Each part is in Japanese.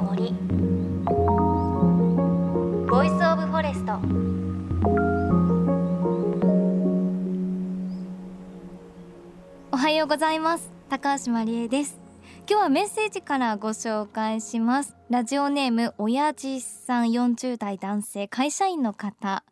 の森。 Voice of Forest おはようございます。高橋万里恵です。今日はメッセージからご紹介します。ラジオネーム親父さん40代男性会社員の方。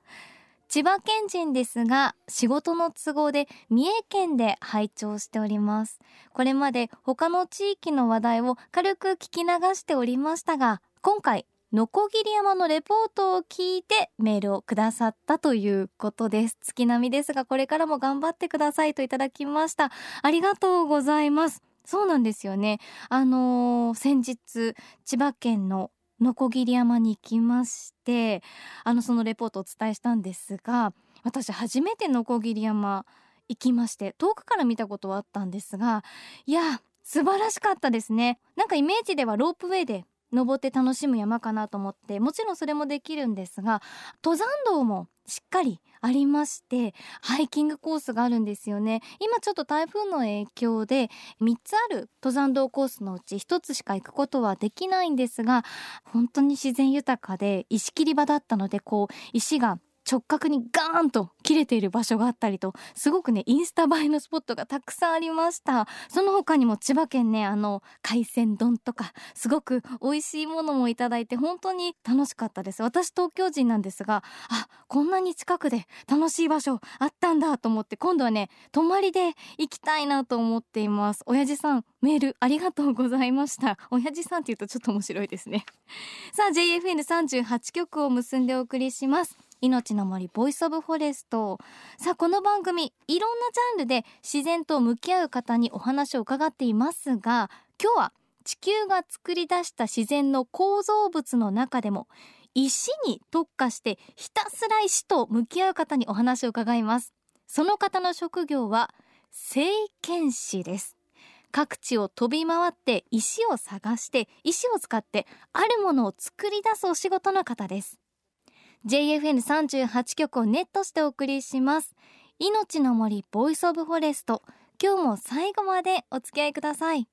千葉県人ですが仕事の都合で三重県で拝聴しております。これまで他の地域の話題を軽く聞き流しておりましたが今回ノコギリ山のレポートを聞いてメールをくださったということです。月並みですがこれからも頑張ってくださいといただきました。ありがとうございます。そうなんですよね。あのー、先日千葉県のノコギリ山に行きましてあのそのレポートをお伝えしたんですが私初めてのこぎり山行きまして遠くから見たことはあったんですがいや素晴らしかったですね。なんかイメージではロープウェイで登って楽しむ山かなと思ってもちろんそれもできるんですが登山道もしっかりありましてハイキングコースがあるんですよね。今ちょっと台風の影響で3つある登山道コースのうち1つしか行くことはできないんですが本当に自然豊かで石切り場だったのでこう石が直角にガーンと切れている場所があったりとすごくねインスタ映えのスポットがたくさんありました。その他にも千葉県ねあの海鮮丼とかすごく美味しいものもいただいて本当に楽しかったです。私東京人なんですがあこんなに近くで楽しい場所あったんだと思って今度はね泊まりで行きたいなと思っています。親父さんメールありがとうございました。親父さんって言うとちょっと面白いですね。さあ JFN38 曲を結んでお送りします。命の森 Voice of Forest。さあこの番組いろんなジャンルで自然と向き合う方にお話を伺っていますが今日は地球が作り出した自然の構造物の中でも石に特化してひたすら石と向き合う方にお話を伺います。その方の職業は製硯師です。各地を飛び回って石を探して石を使ってあるものを作り出すお仕事の方です。JFN38 局をネットしてお送りします。命の森 Voice of Forest。今日も最後までお付き合いください。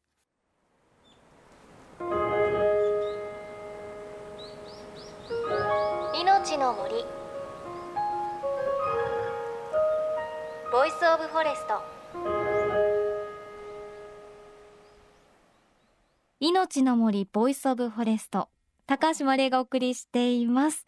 命の森。Voice of Forest。命の森 Voice of Forest 高橋万里恵がお送りしています。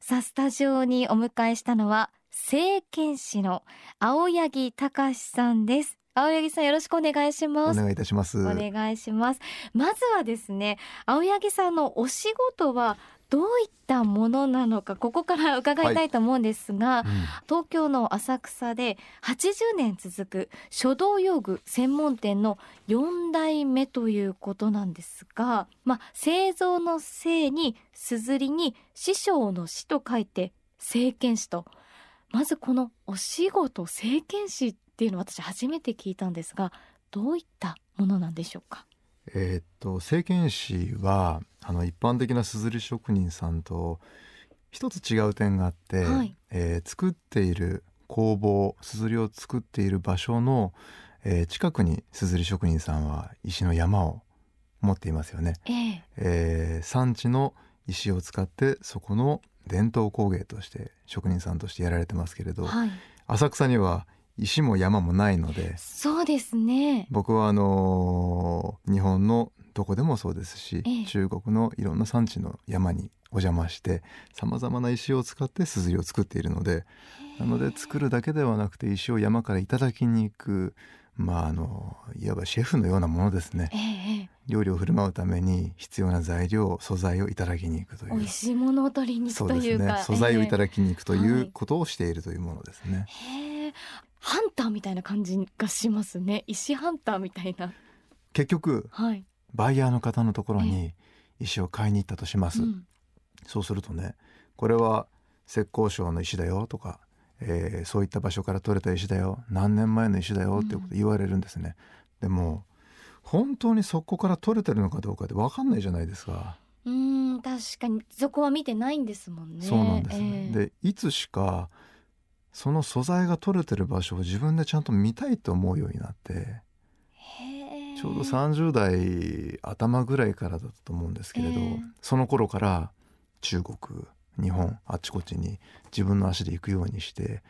さあスタジオにお迎えしたのは製硯師の青柳貴史さんです。青柳さんよろしくお願いします。お願いいたします。お願いします。まずはですね青柳さんのお仕事はどういったものなのかここから伺いたいと思うんですが、はい。うん、東京の浅草で80年続く書道用具専門店の4代目ということなんですが、まあ、製造の製に硯に師匠の師と書いて聖剣士と。まずこのお仕事聖剣士っていうのを私初めて聞いたんですがどういったものなんでしょうか？えー、っと聖剣士はあの一般的な硯職人さんと一つ違う点があって、はい、えー、作っている工房硯を作っている場所の、えー、近くに硯職人さんは石の山を持っていますよね。えー、えー、産地の石を使ってそこの伝統工芸として職人さんとしてやられてますけれど、はい、浅草には石も山もないのでそうですね。僕はあの日本のどこでもそうですし、ええ、中国のいろんな産地の山にお邪魔してさまざまな石を使って硯を作っているのでなので作るだけではなくて石を山からいただきに行くまああのいわばシェフのようなものですね、え、料理を振る舞うために必要な材料素材をいただきに行くという。美味しいものを取りに行くというか、ね、素材をいただきに行くということをしているというものですね、ハンターみたいな感じがしますね。石ハンターみたいな。結局、はい、バイヤーの方のところに石を買いに行ったとします、うん、そうするとねこれは浙江省の石だよとか、えー、そういった場所から取れた石だよ。何年前の石だよっていうこと言われるんですね、うん、でも本当にそこから取れてるのかどうかで分かんないじゃないですか。うん確かに。そこは見てないんですもんね。そうなんですね、えー、でいつしかその素材が取れてる場所を自分でちゃんと見たいと思うようになってちょうど30代頭ぐらいからだったと思うんですけれど、その頃から中国日本あっちこっちに自分の足で行くようにして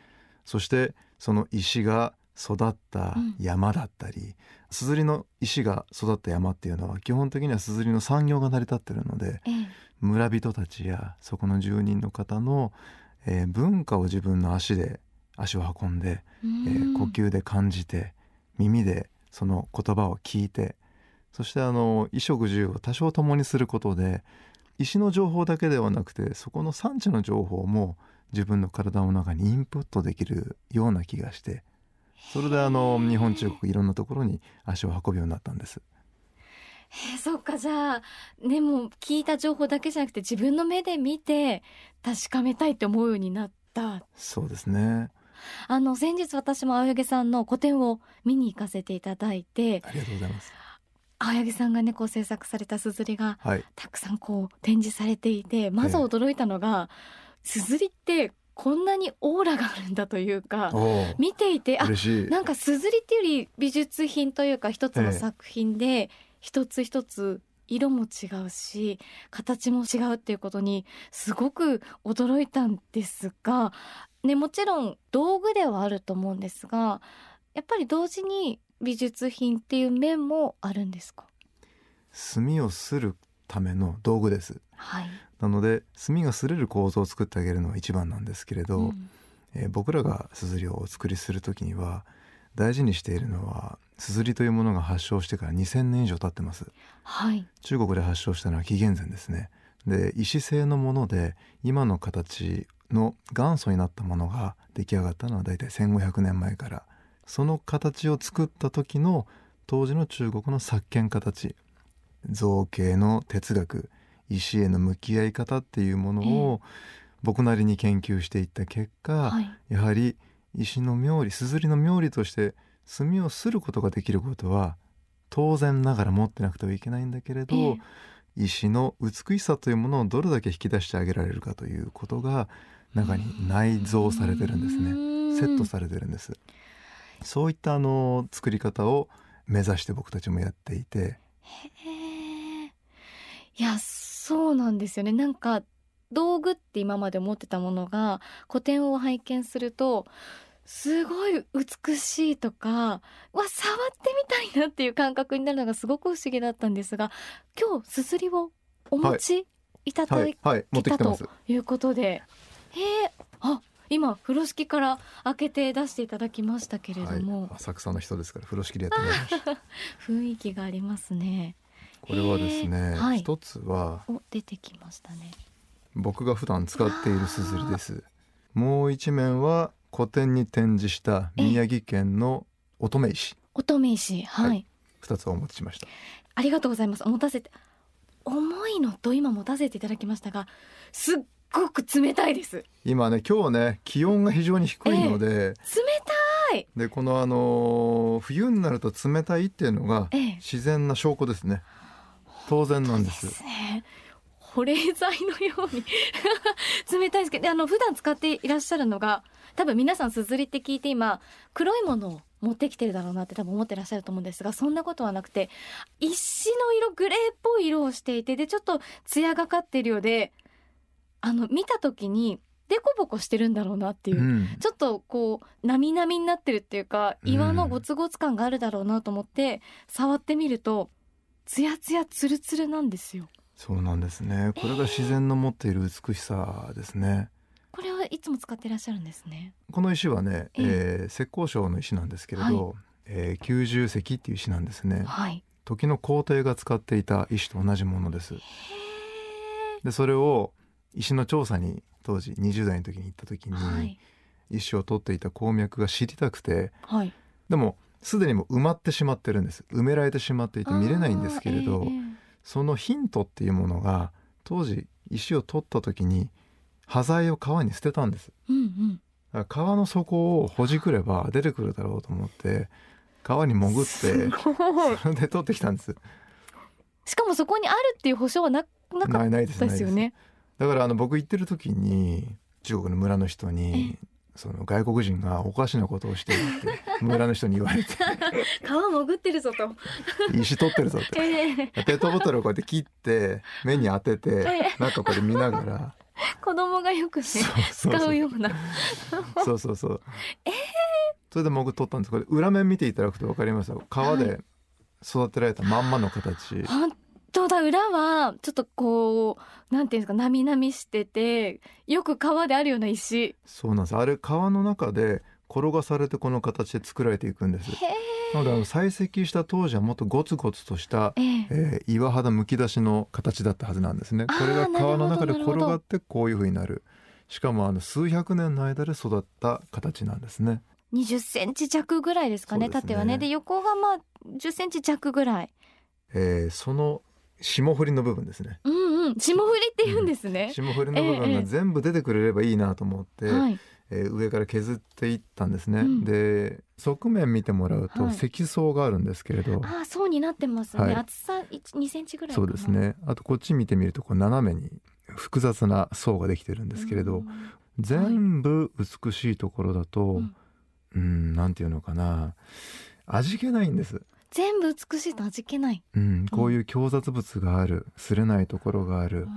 そしてその石が育った山だったりすずりの石が育った山っていうのは基本的にはすずりの産業が成り立ってるので、村人たちやそこの住人の方の、えー、文化を自分の足で足を運んで、えー、呼吸で感じて耳でその言葉を聞いてそしてあの衣食住を多少共にすることで石の情報だけではなくてそこの産地の情報も自分の体の中にインプットできるような気がしてそれであの日本中国いろんなところに足を運ぶようになったんです。えー、そうかじゃあねもう聞いた情報だけじゃなくて自分の目で見て確かめたいって思うようになった。そうですね。あの先日私も青柳さんの個展を見に行かせていただいてありがとうございます。青柳さんがねこう制作されたすずりがたくさんこう展示されていて、はい、まず驚いたのが、すずりってこんなにオーラがあるんだというか見ていてあなんかすずりっていうより美術品というか一つの作品で一つ一つ色も違うし形も違うっていうことにすごく驚いたんですが、ね、もちろん道具ではあると思うんですがやっぱり同時に美術品っていう面もあるんですか？墨をするための道具です、はい、なので墨が擦れる構造を作ってあげるのは一番なんですけれど、うん、えー、僕らがすずりをお作りする時には大事にしているのはすずりというものが発祥してから2000年以上経ってます、はい、中国で発祥したのは紀元前ですね。で石製のもので今の形の元祖になったものが出来上がったのはだいたい1500年前から。その形を作った時の当時の中国の作権形。造形の哲学。石への向き合い方っていうものを僕なりに研究していった結果、はい、やはり石の妙理すずりの妙理として墨をすることができることは当然ながら持ってなくてはいけないんだけれど、石の美しさというものをどれだけ引き出してあげられるかということが中に内蔵されてるんですね。セットされてるんです。そういったあの作り方を目指して僕たちもやっていて。いやそうなんですよね。なんか道具って今まで持ってたものが古典を拝見するとすごい美しいとかわ触ってみたいなっていう感覚になるのがすごく不思議だったんですが今日すずりをお持ちいただいたということで、へえあ今風呂敷から開けて出していただきましたけれども、はい、浅草の人ですから風呂敷でやってもらいました。雰囲気がありますね。これはですね、はい、一つはお出てきましたね。僕が普段使っているすずりです。もう一面は古典に展示した宮城県の乙女石。乙女石はい、二、はい、つお持ちしました。ありがとうございます。持たせて重いのと今持たせていただきましたがすっごく冷たいです。今ね今日ね気温が非常に低いので、え冷たい。でこのあの冬になると冷たいっていうのが自然な証拠ですね、え、当然なんです。ですね。保冷剤のように。冷たいですけどあの普段使っていらっしゃるのが多分皆さんすずりって聞いて今黒いものを持ってきてるだろうなって多分思ってらっしゃると思うんですがそんなことはなくて石の色グレーっぽい色をしていてでちょっと艶がかってるようであの見た時にデコボコしてるんだろうなっていう、うん、ちょっとこうなみなみになってるっていうか岩のゴツゴツ感があるだろうなと思って、触ってみるとツヤツヤツルツルなんですよ。そうなんですね。これが自然の持っている美しさですね、いつも使っていらっしゃるんですね。この石はね、えー、石膏礁の石なんですけれど、はい、えー、九十石っていう石なんですね、はい、時の皇帝が使っていた石と同じものです。でそれを石の調査に当時20代の時に行った時に、はい、石を取っていた鉱脈が知りたくて、はい、でもすでにも埋まってしまってるんです。埋められてしまっていて見れないんですけれど、えー、そのヒントっていうものが当時石を取った時に端材を川に捨てたんです、うんうん、川の底をほじくれば出てくるだろうと思って川に潜ってそれで取ってきたんです。しかもそこにあるっていう保証はななかったですよね。だからあの僕行ってる時に中国の村の人にその外国人がおかしなことをしているって村の人に言われて。川潜ってるぞと。石取ってるぞって、えー、ペットボトルをこうやって切って目に当てて、えー、なんかこれ見ながら 子供がよくね使うような。そうそうそう。えー、それで僕撮ったんです。これ裏面見ていただくと分かります。よ川で育てられたまんまの形、本当だ。裏はちょっとこうなんていうんですかなみなみしててよく川であるような石。そうなんです。あれ川の中で転がされてこの形で作られていくんです。なのであの採石した当時はもっとゴツゴツとした、えー、えー、岩肌むき出しの形だったはずなんですね。これが川の中で転がってこういう風になる。しかもあの数百年の間で育った形なんですね。20センチ弱ぐらいですかね、ね、縦はね。で横がまあ10センチ弱ぐらい、えー、その霜降りの部分ですね。うんうん、霜降りって言うんですね。うん、霜降りの部分が全部出てくれればいいなと思って、えー、えー、上から削っていったんですね。で、側面見てもらうと積層があるんですけれど、ああ、層になってますね。はい、厚さ2センチぐらいそうですね。あとこっち見てみるとこう斜めに複雑な層ができてるんですけれど、全部美しいところだと、はい、うん、なんていうのかな、味気ないんです。全部美しいと味気ない、うん、こういう強雑物がある擦れないところがある、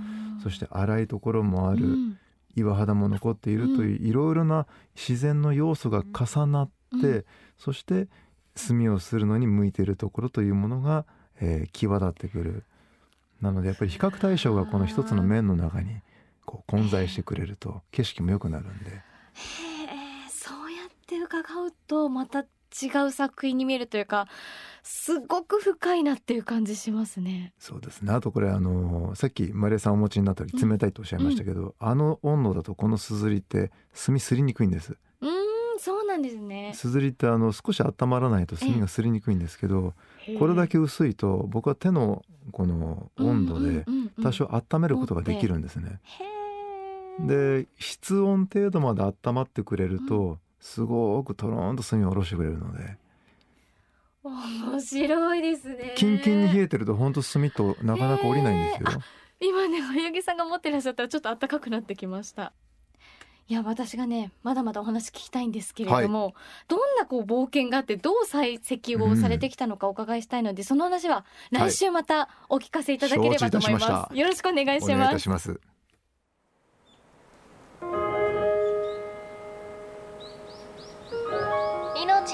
そして粗いところもある、うん、岩肌も残っているといういろいろな自然の要素が重なって、うん、そして墨をするのに向いているところというものが、えー、際立ってくる。なのでやっぱり比較対象がこの一つの面の中にこう混在してくれると景色も良くなるんで。へえそうやって伺うとまた違う作品に見えるというかすごく深いなっていう感じしますね。そうですね。あとこれあのさっきマレーさんお持ちになったり冷たいとおっしゃいましたけど、うん、あの温度だとこのすずりって炭すりにくいんです。うん、そうなんですね。すずりってあの少し温まらないと炭がすりにくいんですけど、これだけ薄いと僕は手のこの温度で多少温めることができるんですね。で室温程度まで温まってくれると、すごくとろんと炭を下ろしてくれるので。面白いですね。キンキンに冷えてると本当炭となかなか降りないんですよ、今ね青柳さんが持ってらっしゃったらちょっと暖かくなってきました。いや私がねまだまだお話聞きたいんですけれども、はい、どんなこう冒険があってどう採石をされてきたのかお伺いしたいので、うん、その話は来週またお聞かせいただければと思います、はい、よろしくお願いします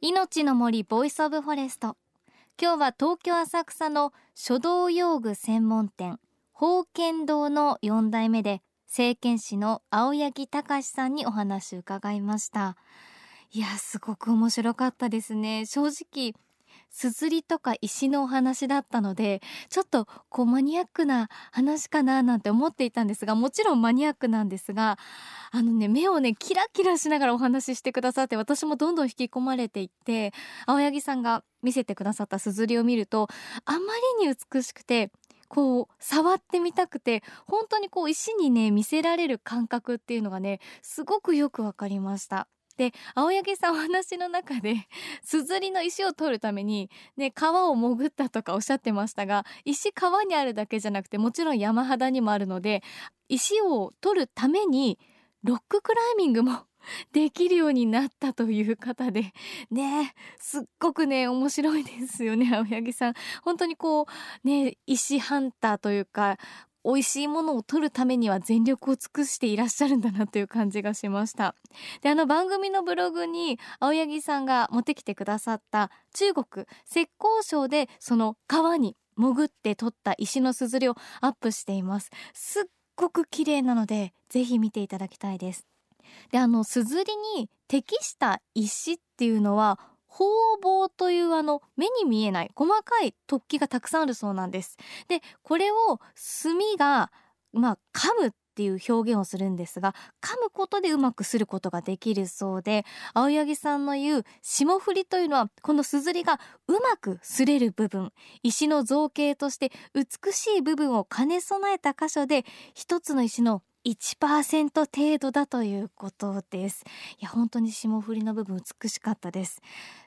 命の森 Voice of Forest。今日は東京浅草の書道用具専門店宝研堂の4代目で製硯師の青柳貴史さんにお話伺いました。いやすごく面白かったですね。正直すずりとか石のお話だったのでちょっとこうマニアックな話かななんて思っていたんですがもちろんマニアックなんですがあのね目をねキラキラしながらお話ししてくださって私もどんどん引き込まれていって青柳さんが見せてくださったすずりを見るとあまりに美しくてこう触ってみたくて本当にこう石にね見せられる感覚っていうのがねすごくよくわかりました。で青柳さんお話の中で すずりの石を取るために、ね、川を潜ったとかおっしゃってましたが石川にあるだけじゃなくてもちろん山肌にもあるので石を取るためにロッククライミングも できるようになったという方でねすっごくね面白いですよね青柳さん。本当にこうね石ハンターというか美味しいものを取るためには全力を尽くしていらっしゃるんだなという感じがしました。であの番組のブログに青柳さんが持ってきてくださった中国浙江省でその川に潜って取った石のすずりをアップしています。すっごく綺麗なのでぜひ見ていただきたいです。であのすずりに適した石っていうのは方々というあの目に見えない細かい突起がたくさんあるそうなんです。でこれを墨がまあ噛むっていう表現をするんですが噛むことでうまくすることができるそうで青柳さんの言う霜降りというのはこのすずりがうまく擦れる部分石の造形として美しい部分を兼ね備えた箇所で一つの石の1%程度だということです。いや本当に霜降りの部分美しかったです。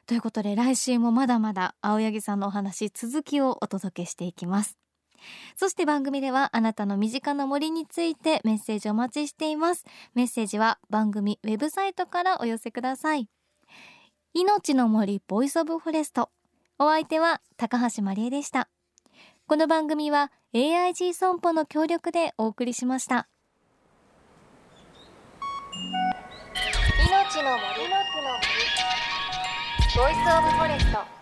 ということで来週もまだまだ青柳さんのお話続きをお届けしていきます。そして番組ではあなたの身近な森についてメッセージお待ちしています。メッセージは番組ウェブサイトからお寄せください。命の森 Voice of Forest。お相手は高橋万里恵でした。この番組は AIG 損保の協力でお送りしました。の森 Voice of Forest。